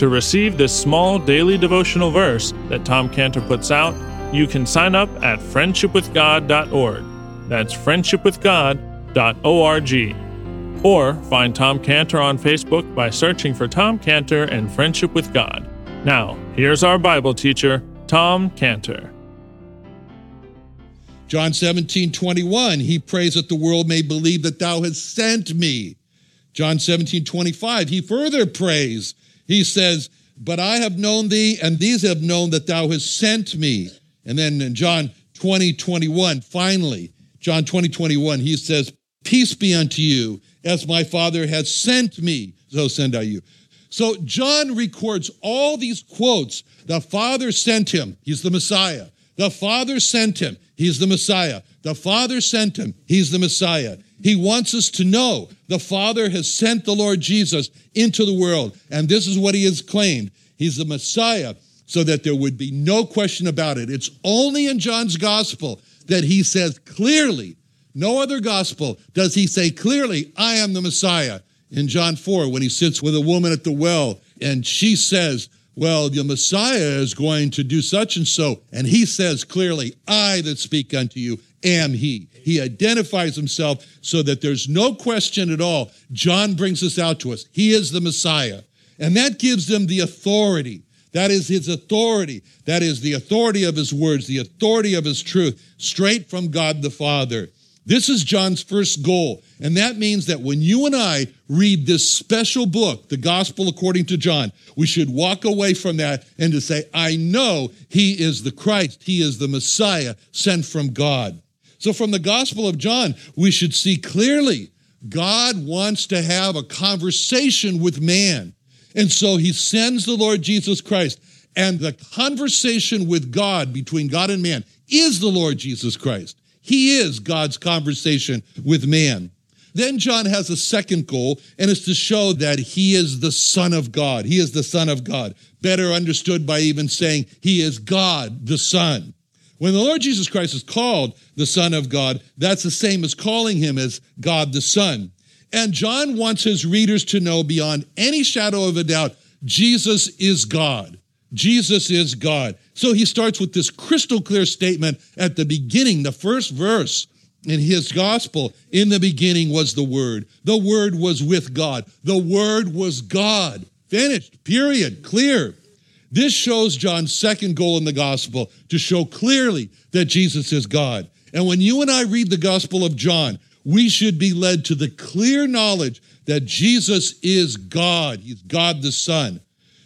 To receive this small daily devotional verse that Tom Cantor puts out, you can sign up at friendshipwithgod.org. That's friendshipwithgod.org. Or find Tom Cantor on Facebook by searching for Tom Cantor and Friendship with God. Now, here's our Bible teacher, Tom Cantor. John 17, 21, he prays that the world may believe that thou hast sent me. John 17, 25, he further prays he says, But I have known thee, and these have known that thou hast sent me. And then in John 20, 21, finally, John 20, 21, he says, Peace be unto you, as my Father has sent me, so send I you. So John records all these quotes. The Father sent him, he's the Messiah. The Father sent him, he's the Messiah. The Father sent him, he's the Messiah. He wants us to know the Father has sent the Lord Jesus into the world. And this is what he has claimed He's the Messiah, so that there would be no question about it. It's only in John's gospel that he says clearly, no other gospel does he say clearly, I am the Messiah. In John 4, when he sits with a woman at the well and she says, Well, the Messiah is going to do such and so. And he says clearly, I that speak unto you am he. He identifies himself so that there's no question at all. John brings this out to us. He is the Messiah. And that gives them the authority. That is his authority. That is the authority of his words, the authority of his truth, straight from God the Father. This is John's first goal. And that means that when you and I read this special book, the Gospel according to John, we should walk away from that and to say, I know he is the Christ. He is the Messiah sent from God. So, from the Gospel of John, we should see clearly God wants to have a conversation with man. And so he sends the Lord Jesus Christ. And the conversation with God, between God and man, is the Lord Jesus Christ. He is God's conversation with man. Then John has a second goal, and it's to show that he is the Son of God. He is the Son of God, better understood by even saying he is God the Son. When the Lord Jesus Christ is called the Son of God, that's the same as calling him as God the Son. And John wants his readers to know beyond any shadow of a doubt Jesus is God. Jesus is God. So he starts with this crystal clear statement at the beginning, the first verse in his gospel. In the beginning was the Word. The Word was with God. The Word was God. Finished. Period. Clear. This shows John's second goal in the gospel to show clearly that Jesus is God. And when you and I read the gospel of John, we should be led to the clear knowledge that Jesus is God. He's God the Son.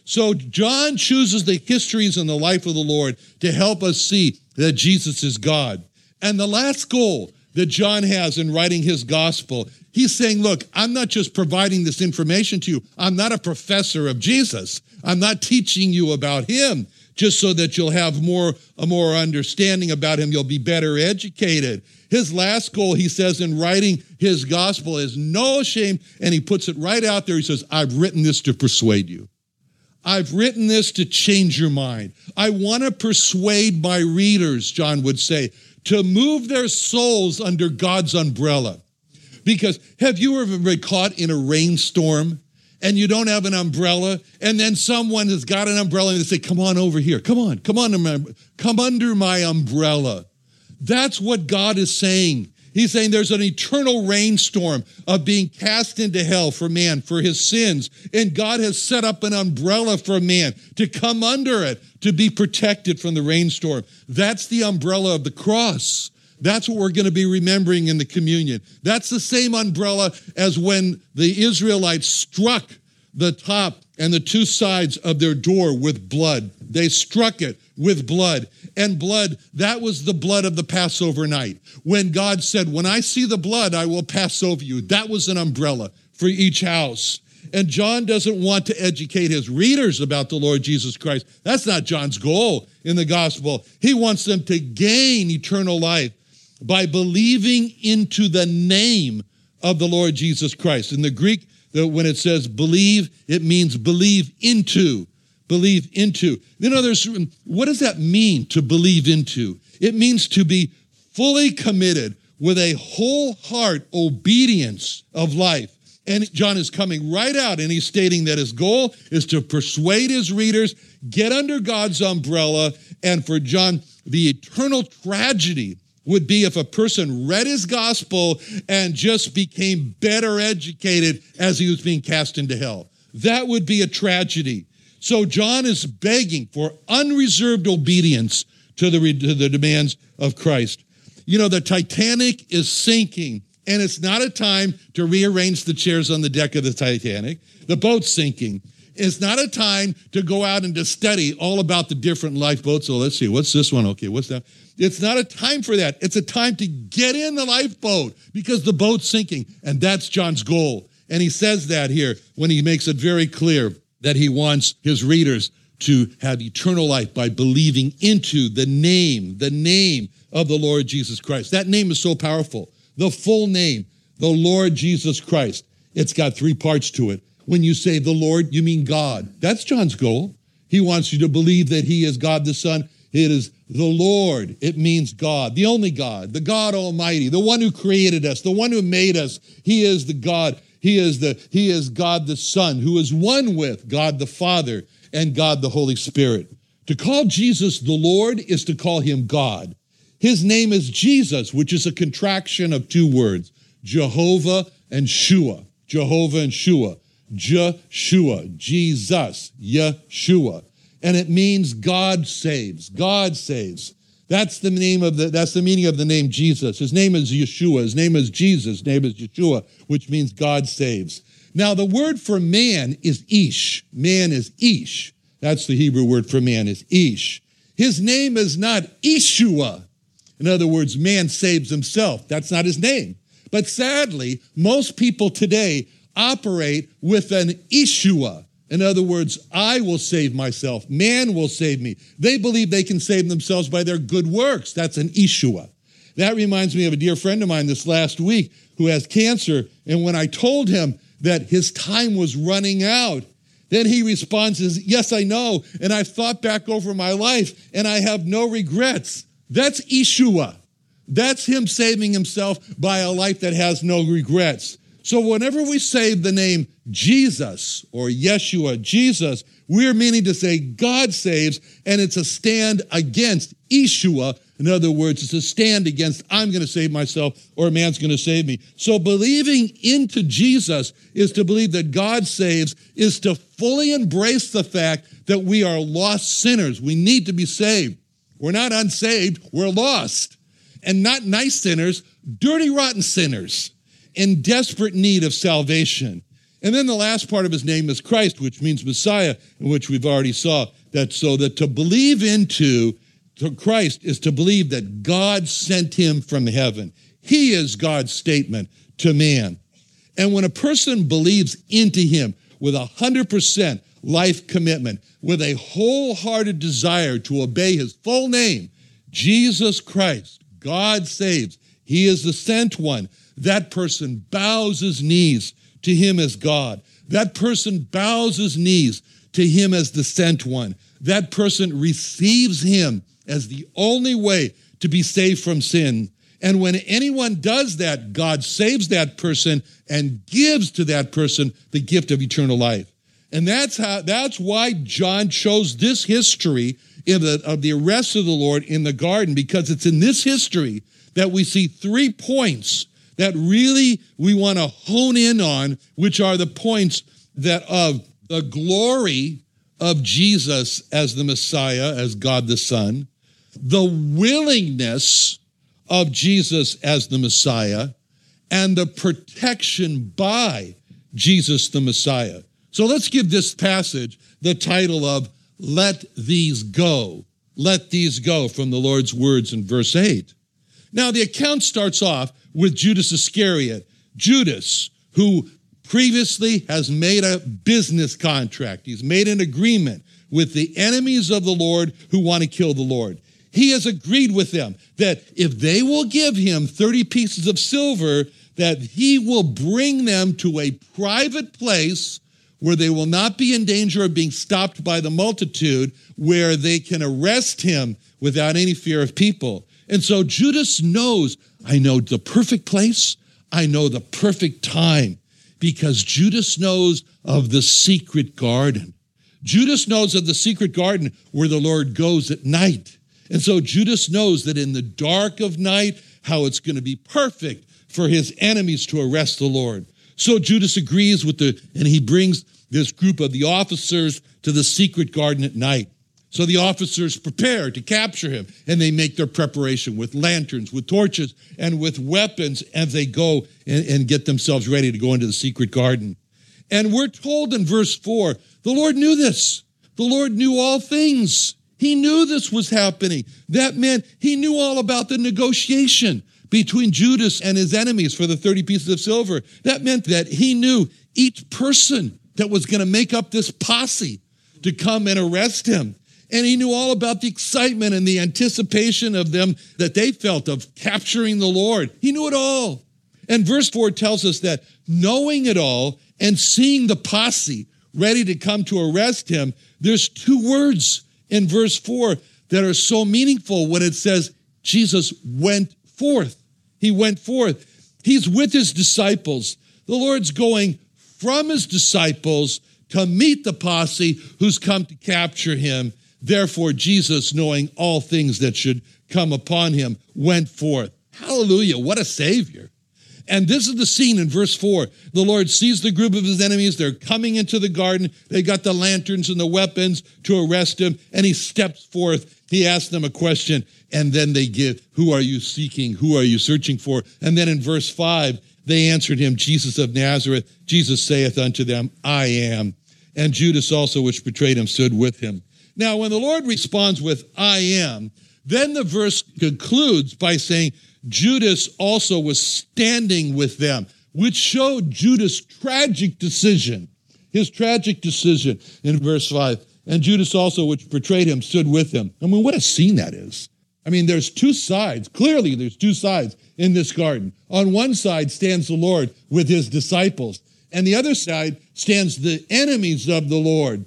So John chooses the histories and the life of the Lord to help us see that Jesus is God. And the last goal that John has in writing his gospel, he's saying, look, I'm not just providing this information to you. I'm not a professor of Jesus. I'm not teaching you about him just so that you'll have more, a more understanding about him. You'll be better educated. His last goal, he says in writing his gospel, is no shame. And he puts it right out there. He says, I've written this to persuade you. I've written this to change your mind. I want to persuade my readers, John would say, to move their souls under God's umbrella. Because have you ever been caught in a rainstorm and you don't have an umbrella, and then someone has got an umbrella and they say, Come on over here, come on, come on, come under my umbrella. That's what God is saying. He's saying there's an eternal rainstorm of being cast into hell for man, for his sins. And God has set up an umbrella for man to come under it, to be protected from the rainstorm. That's the umbrella of the cross. That's what we're going to be remembering in the communion. That's the same umbrella as when the Israelites struck the top and the two sides of their door with blood. They struck it with blood. And blood, that was the blood of the Passover night. When God said, When I see the blood, I will pass over you. That was an umbrella for each house. And John doesn't want to educate his readers about the Lord Jesus Christ. That's not John's goal in the gospel. He wants them to gain eternal life by believing into the name of the Lord Jesus Christ. In the Greek, when it says believe, it means believe into. Believe into. You know, there's what does that mean to believe into? It means to be fully committed with a whole heart obedience of life. And John is coming right out and he's stating that his goal is to persuade his readers, get under God's umbrella, and for John, the eternal tragedy would be if a person read his gospel and just became better educated as he was being cast into hell. That would be a tragedy. So John is begging for unreserved obedience to the, to the demands of Christ. You know, the Titanic is sinking, and it's not a time to rearrange the chairs on the deck of the Titanic. The boat's sinking. It's not a time to go out and to study all about the different lifeboats. So let's see, what's this one? Okay, what's that? It's not a time for that. It's a time to get in the lifeboat because the boat's sinking. And that's John's goal. And he says that here when he makes it very clear that he wants his readers to have eternal life by believing into the name, the name of the Lord Jesus Christ. That name is so powerful. The full name, the Lord Jesus Christ. It's got three parts to it. When you say the Lord, you mean God. That's John's goal. He wants you to believe that he is God the Son it is the Lord. It means God, the only God, the God Almighty, the one who created us, the one who made us. He is the God. He is the He is God the Son, who is one with God the Father and God the Holy Spirit. To call Jesus the Lord is to call him God. His name is Jesus, which is a contraction of two words, Jehovah and Shua. Jehovah and Shua. Jeshua, Jesus, Yeshua and it means God saves. God saves. That's the name of the that's the meaning of the name Jesus. His name is Yeshua. His name is Jesus. His name is Yeshua, which means God saves. Now the word for man is ish. Man is ish. That's the Hebrew word for man is ish. His name is not Ishua. In other words, man saves himself. That's not his name. But sadly, most people today operate with an Ishua. In other words, I will save myself. Man will save me. They believe they can save themselves by their good works. That's an Ishua. That reminds me of a dear friend of mine this last week who has cancer. And when I told him that his time was running out, then he responds, Yes, I know. And I've thought back over my life and I have no regrets. That's Ishua. That's him saving himself by a life that has no regrets. So whenever we say the name Jesus or Ishua, Jesus, we're meaning to say God saves, and it's a stand against Yeshua. In other words, it's a stand against I'm going to save myself or a man's going to save me. So believing into Jesus is to believe that God saves, is to fully embrace the fact that we are lost sinners. We need to be saved. We're not unsaved, we're lost. And not nice sinners, dirty, rotten sinners in desperate need of salvation. And then the last part of his name is Christ, which means Messiah, in which we've already saw that so that to believe into to Christ is to believe that God sent him from heaven. He is God's statement to man. And when a person believes into him with a 100% life commitment, with a wholehearted desire to obey his full name, Jesus Christ, God saves. He is the sent one that person bows his knees to him as God. That person bows his knees to him as the sent one. That person receives him as the only way to be saved from sin. And when anyone does that, God saves that person and gives to that person the gift of eternal life. And that's how that's why John chose this history the, of the arrest of the Lord in the garden, because it's in this history that we see three points that really we want to hone in on, which are the points that of the glory of Jesus as the Messiah, as God the Son, the willingness of Jesus as the Messiah, and the protection by Jesus the Messiah. So let's give this passage the title of Let These Go. Let These Go from the Lord's words in verse 8. Now, the account starts off with Judas Iscariot. Judas, who previously has made a business contract, he's made an agreement with the enemies of the Lord who want to kill the Lord. He has agreed with them that if they will give him 30 pieces of silver, that he will bring them to a private place where they will not be in danger of being stopped by the multitude, where they can arrest him without any fear of people. And so Judas knows, I know the perfect place, I know the perfect time, because Judas knows of the secret garden. Judas knows of the secret garden where the Lord goes at night. And so Judas knows that in the dark of night, how it's going to be perfect for his enemies to arrest the Lord. So Judas agrees with the, and he brings this group of the officers to the secret garden at night. So the officers prepare to capture him, and they make their preparation with lanterns, with torches, and with weapons as they go and, and, get themselves ready to go into the secret garden. And we're told in verse 4 the Lord knew this. The Lord knew all things. He knew this was happening. That meant he knew all about the negotiation between Judas and his enemies for the 30 pieces of silver. That meant that he knew each person that was going to make up this posse to come and arrest him. And he knew all about the excitement and the anticipation of them that they felt of capturing the Lord. He knew it all. And verse 4 tells us that knowing it all and seeing the posse ready to come to arrest him, there's two words in verse 4 that are so meaningful when it says Jesus went forth. He went forth. He's with his disciples. The Lord's going from his disciples to meet the posse who's come to capture him. Therefore, Jesus, knowing all things that should come upon him, went forth. Hallelujah. What a savior. And this is the scene in verse 4. The Lord sees the group of his enemies. They're coming into the garden. They got the lanterns and the weapons to arrest him. And he steps forth. He asks them a question. And then they give, Who are you seeking? Who are you searching for? And then in verse 5, they answered him, Jesus of Nazareth. Jesus saith unto them, I am. And Judas also, which betrayed him, stood with him. Now, when the Lord responds with, I am, then the verse concludes by saying, Judas also was standing with them, which showed Judas' tragic decision. His tragic decision in verse 5. And Judas also, which betrayed him, stood with him. I mean, what a scene that is. I mean, there's two sides. Clearly, there's two sides in this garden. On one side stands the Lord with his disciples, and the other side stands the enemies of the Lord.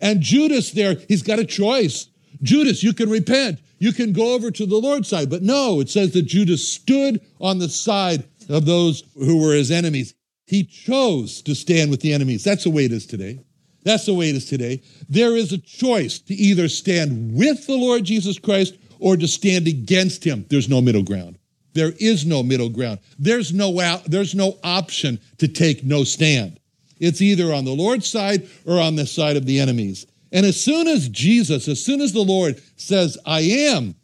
And Judas there, he's got a choice. Judas, you can repent. You can go over to the Lord's side. But no, it says that Judas stood on the side of those who were his enemies. He chose to stand with the enemies. That's the way it is today. That's the way it is today. There is a choice to either stand with the Lord Jesus Christ or to stand against him. There's no middle ground. There is no middle ground. There's no, there's no option to take no stand. It's either on the Lord's side or on the side of the enemies. And as soon as Jesus, as soon as the Lord says, I am,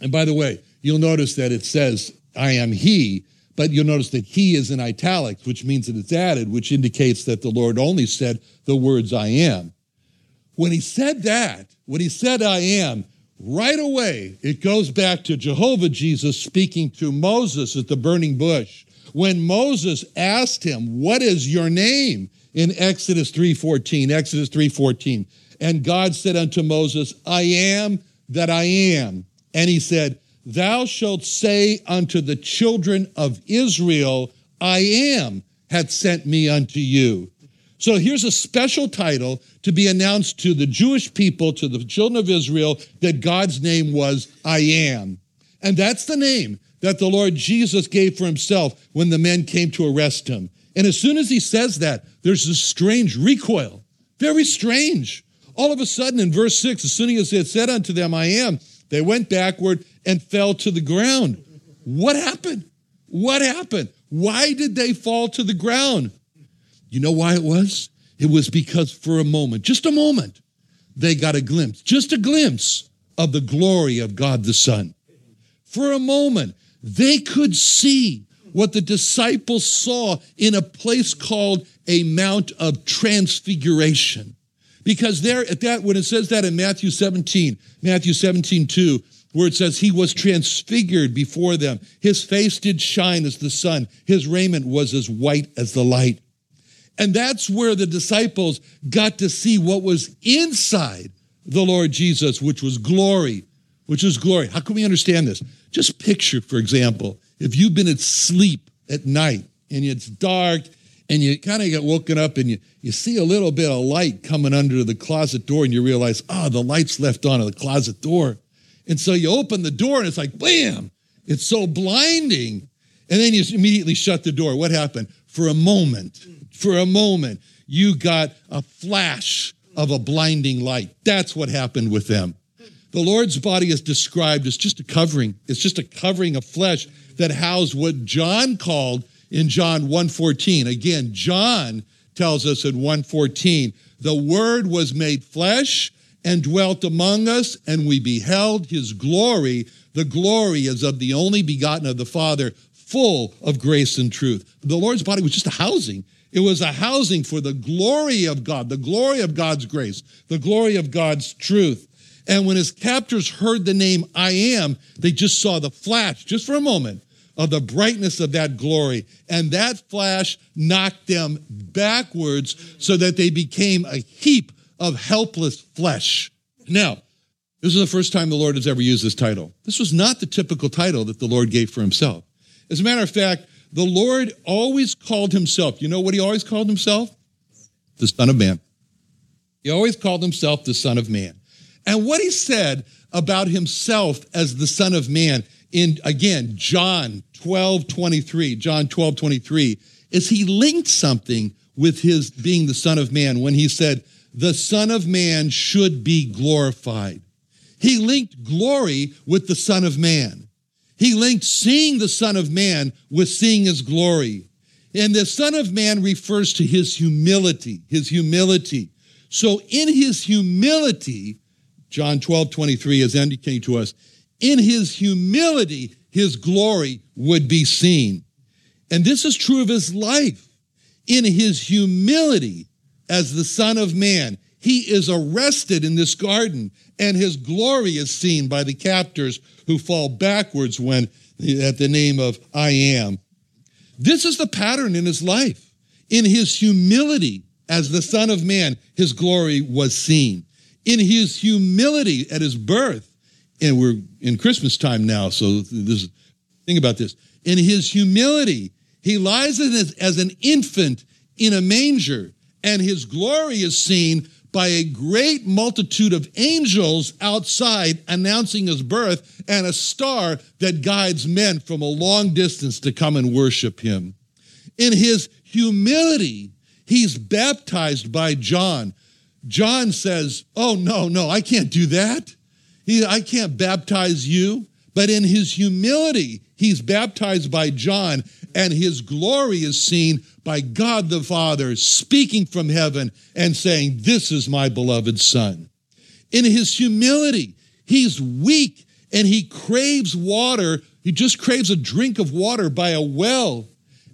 and by the way, you'll notice that it says, I am He, but you'll notice that He is in italics, which means that it's added, which indicates that the Lord only said the words, I am. When He said that, when He said, I am, right away, it goes back to Jehovah Jesus speaking to Moses at the burning bush when Moses asked him, "What is your name?" in Exodus 3:14, Exodus 3:14. And God said unto Moses, I am that I am. And he said, Thou shalt say unto the children of Israel, I am hath sent me unto you. So here's a special title to be announced to the Jewish people, to the children of Israel, that God's name was I am. And that's the name that the Lord Jesus gave for himself when the men came to arrest him. And as soon as he says that, there's this strange recoil. Very strange. All of a sudden, in verse 6, as soon as he had said unto them, I am, they went backward and fell to the ground. What happened? What happened? Why did they fall to the ground? You know why it was? It was because for a moment, just a moment, they got a glimpse, just a glimpse of the glory of God the Son. For a moment, they could see what the disciples saw in a place called a Mount of Transfiguration. Because there, at that, when it says that in Matthew 17, Matthew 17, 2, where it says he was transfigured before them. His face did shine as the sun. His raiment was as white as the light. And that's where the disciples got to see what was inside the Lord Jesus, which was glory, which is glory. How can we understand this? Just picture, for example, if you've been asleep at night and it's dark and you kind of get woken up and you, you see a little bit of light coming under the closet door and you realize, oh, the light's left on at the closet door. And so you open the door and it's like, bam, it's so blinding. And then you immediately shut the door. What happened? For a moment, for a moment, you got a flash of a blinding light. That's what happened with them. The Lord's body is described as just a covering. It's just a covering of flesh that housed what John called in John 1:14. Again, John tells us in 1:14, the word was made flesh and dwelt among us, and we beheld his glory. The glory is of the only begotten of the Father, full of grace and truth. The Lord's body was just a housing. It was a housing for the glory of God, the glory of God's grace, the glory of God's truth. And when his captors heard the name I am, they just saw the flash, just for a moment, of the brightness of that glory. And that flash knocked them backwards so that they became a heap of helpless flesh. Now, this is the first time the Lord has ever used this title. This was not the typical title that the Lord gave for himself. As a matter of fact, the Lord always called himself, you know what he always called himself? The Son of Man. He always called himself the Son of Man. And what he said about himself as the Son of Man in, again, John 12, 23, John 12, 23, is he linked something with his being the Son of Man when he said, the Son of Man should be glorified. He linked glory with the Son of Man. He linked seeing the Son of Man with seeing his glory. And the Son of Man refers to his humility, his humility. So in his humility, John 12, 23 is indicating to us, in his humility, his glory would be seen. And this is true of his life. In his humility, as the Son of Man. He is arrested in this garden, and his glory is seen by the captors who fall backwards when at the name of I am. This is the pattern in his life. In his humility as the Son of Man, his glory was seen. In his humility at his birth, and we're in Christmas time now, so this think about this. In his humility, he lies as, as an infant in a manger and his glory is seen by a great multitude of angels outside announcing his birth and a star that guides men from a long distance to come and worship him. In his humility, he's baptized by John. John says, Oh, no, no, I can't do that. He, I can't baptize you. But in his humility, he's baptized by John, and his glory is seen by God the Father speaking from heaven and saying, This is my beloved Son. In his humility, he's weak and he craves water. He just craves a drink of water by a well.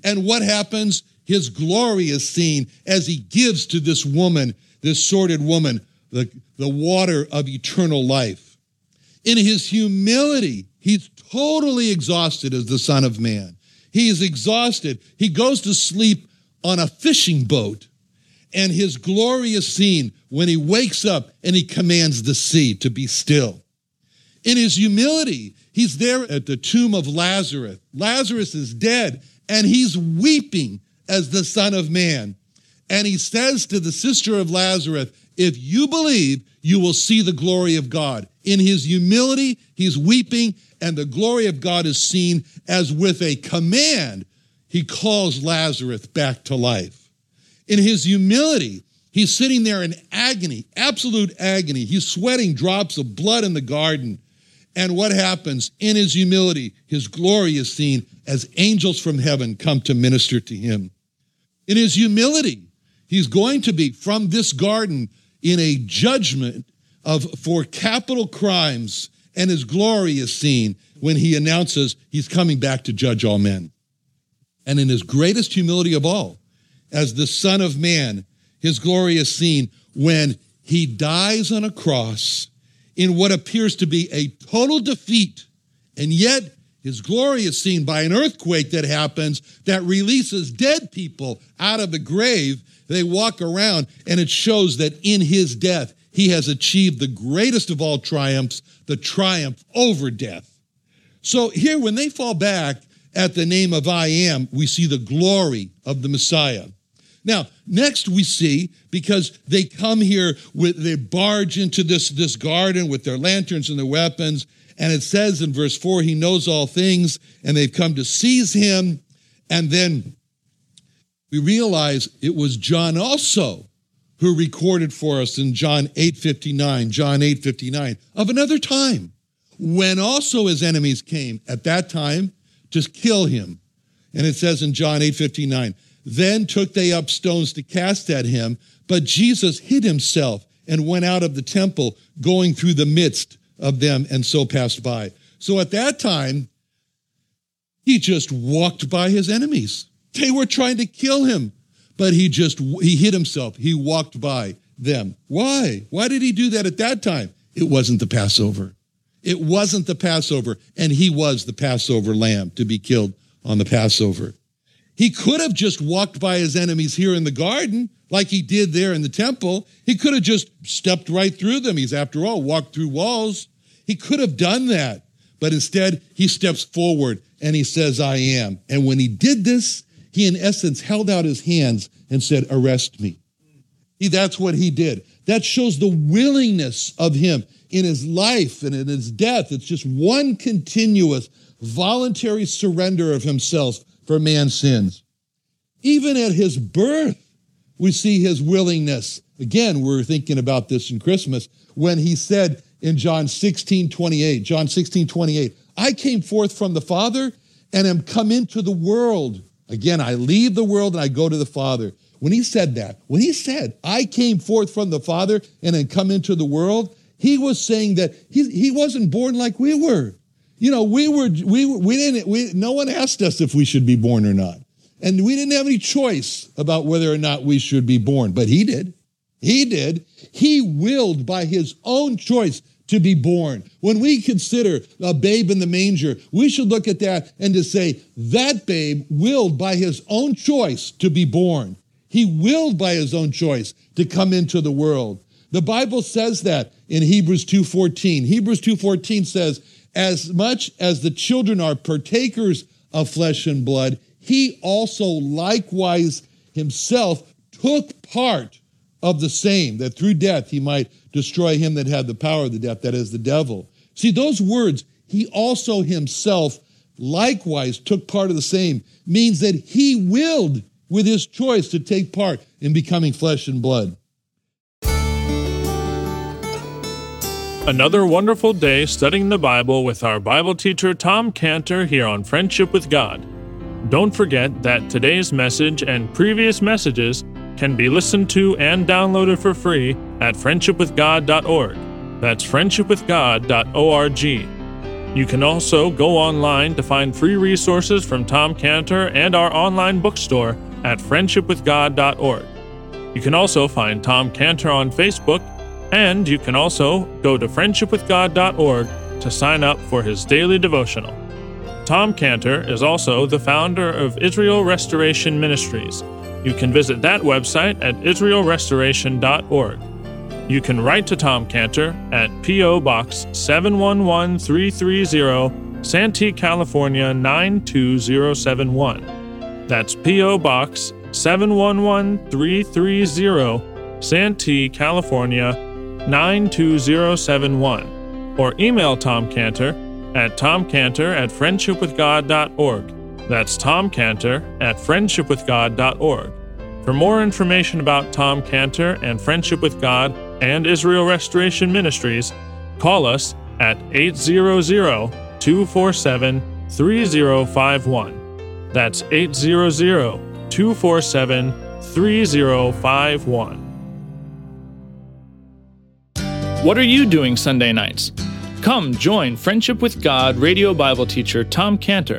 And what happens? His glory is seen as he gives to this woman, this sordid woman, the, the water of eternal life. In his humility, he's totally exhausted as the Son of Man. He is exhausted. He goes to sleep on a fishing boat, and his glory is seen when he wakes up and he commands the sea to be still. In his humility, he's there at the tomb of Lazarus. Lazarus is dead, and he's weeping as the Son of Man. And he says to the sister of Lazarus, If you believe, you will see the glory of God. In his humility, he's weeping, and the glory of God is seen as with a command, he calls Lazarus back to life. In his humility, he's sitting there in agony, absolute agony. He's sweating drops of blood in the garden. And what happens? In his humility, his glory is seen as angels from heaven come to minister to him. In his humility, he's going to be from this garden in a judgment of for capital crimes, and his glory is seen when he announces he's coming back to judge all men. And in his greatest humility of all, as the Son of Man, his glory is seen when he dies on a cross in what appears to be a total defeat, and yet his glory is seen by an earthquake that happens that releases dead people out of the grave. They walk around, and it shows that in his death, he has achieved the greatest of all triumphs, the triumph over death. So here, when they fall back at the name of I am, we see the glory of the Messiah. Now, next we see, because they come here with, they barge into this, this garden with their lanterns and their weapons, and it says in verse 4, he knows all things, and they've come to seize him. And then we realize it was John also who recorded for us in John 8:59, John 8:59, of another time when also his enemies came at that time to kill him. And it says in John 8:59, then took they up stones to cast at him, but Jesus hid himself and went out of the temple, going through the midst of them, and so passed by. So at that time, he just walked by his enemies. They were trying to kill him but he just he hid himself. He walked by them. Why? Why did he do that at that time? It wasn't the passover. It wasn't the passover and he was the passover lamb to be killed on the passover. He could have just walked by his enemies here in the garden like he did there in the temple. He could have just stepped right through them. He's after all walked through walls. He could have done that but instead he steps forward and he says i am. And when he did this he, in essence, held out his hands and said, Arrest me. He, that's what he did. That shows the willingness of him in his life and in his death. It's just one continuous voluntary surrender of himself for man's sins. Even at his birth, we see his willingness. Again, we're thinking about this in Christmas when he said in John 16, 28, John 16, 28, I came forth from the Father and am come into the world. Again, I leave the world and I go to the Father. When he said that, when he said, I came forth from the Father and then come into the world, he was saying that he, he wasn't born like we were. You know, we were, we, we didn't, we, no one asked us if we should be born or not. And we didn't have any choice about whether or not we should be born, but he did. He did. He willed by his own choice to be born. When we consider a babe in the manger, we should look at that and to say, that babe willed by his own choice to be born. He willed by his own choice to come into the world. The Bible says that in Hebrews 2:14. Hebrews 2:14 says, "As much as the children are partakers of flesh and blood, he also likewise himself took part of the same, that through death he might destroy him that had the power of the death, that is the devil. See, those words, he also himself likewise took part of the same, means that he willed with his choice to take part in becoming flesh and blood. Another wonderful day studying the Bible with our Bible teacher Tom Cantor here on Friendship with God. Don't forget that today's message and previous messages can be listened to and downloaded for free at friendshipwithgod.org. That's friendshipwithgod.org. You can also go online to find free resources from Tom Cantor and our online bookstore at friendshipwithgod.org. You can also find Tom Cantor on Facebook, and you can also go to friendshipwithgod.org to sign up for his daily devotional. Tom Cantor is also the founder of Israel Restoration Ministries you can visit that website at israelrestoration.org. You can write to Tom Cantor at P.O. Box 711330, Santee, California 92071. That's P.O. Box 711330, Santee, California 92071. or email Tom Cantor at tomcantor at friendshipwithgod.org. That's Tom Cantor at friendshipwithgod.org. For more information about Tom Cantor and Friendship with God and Israel Restoration Ministries, call us at 800 247 3051. That's 800 247 3051. What are you doing Sunday nights? Come join Friendship with God radio Bible teacher Tom Cantor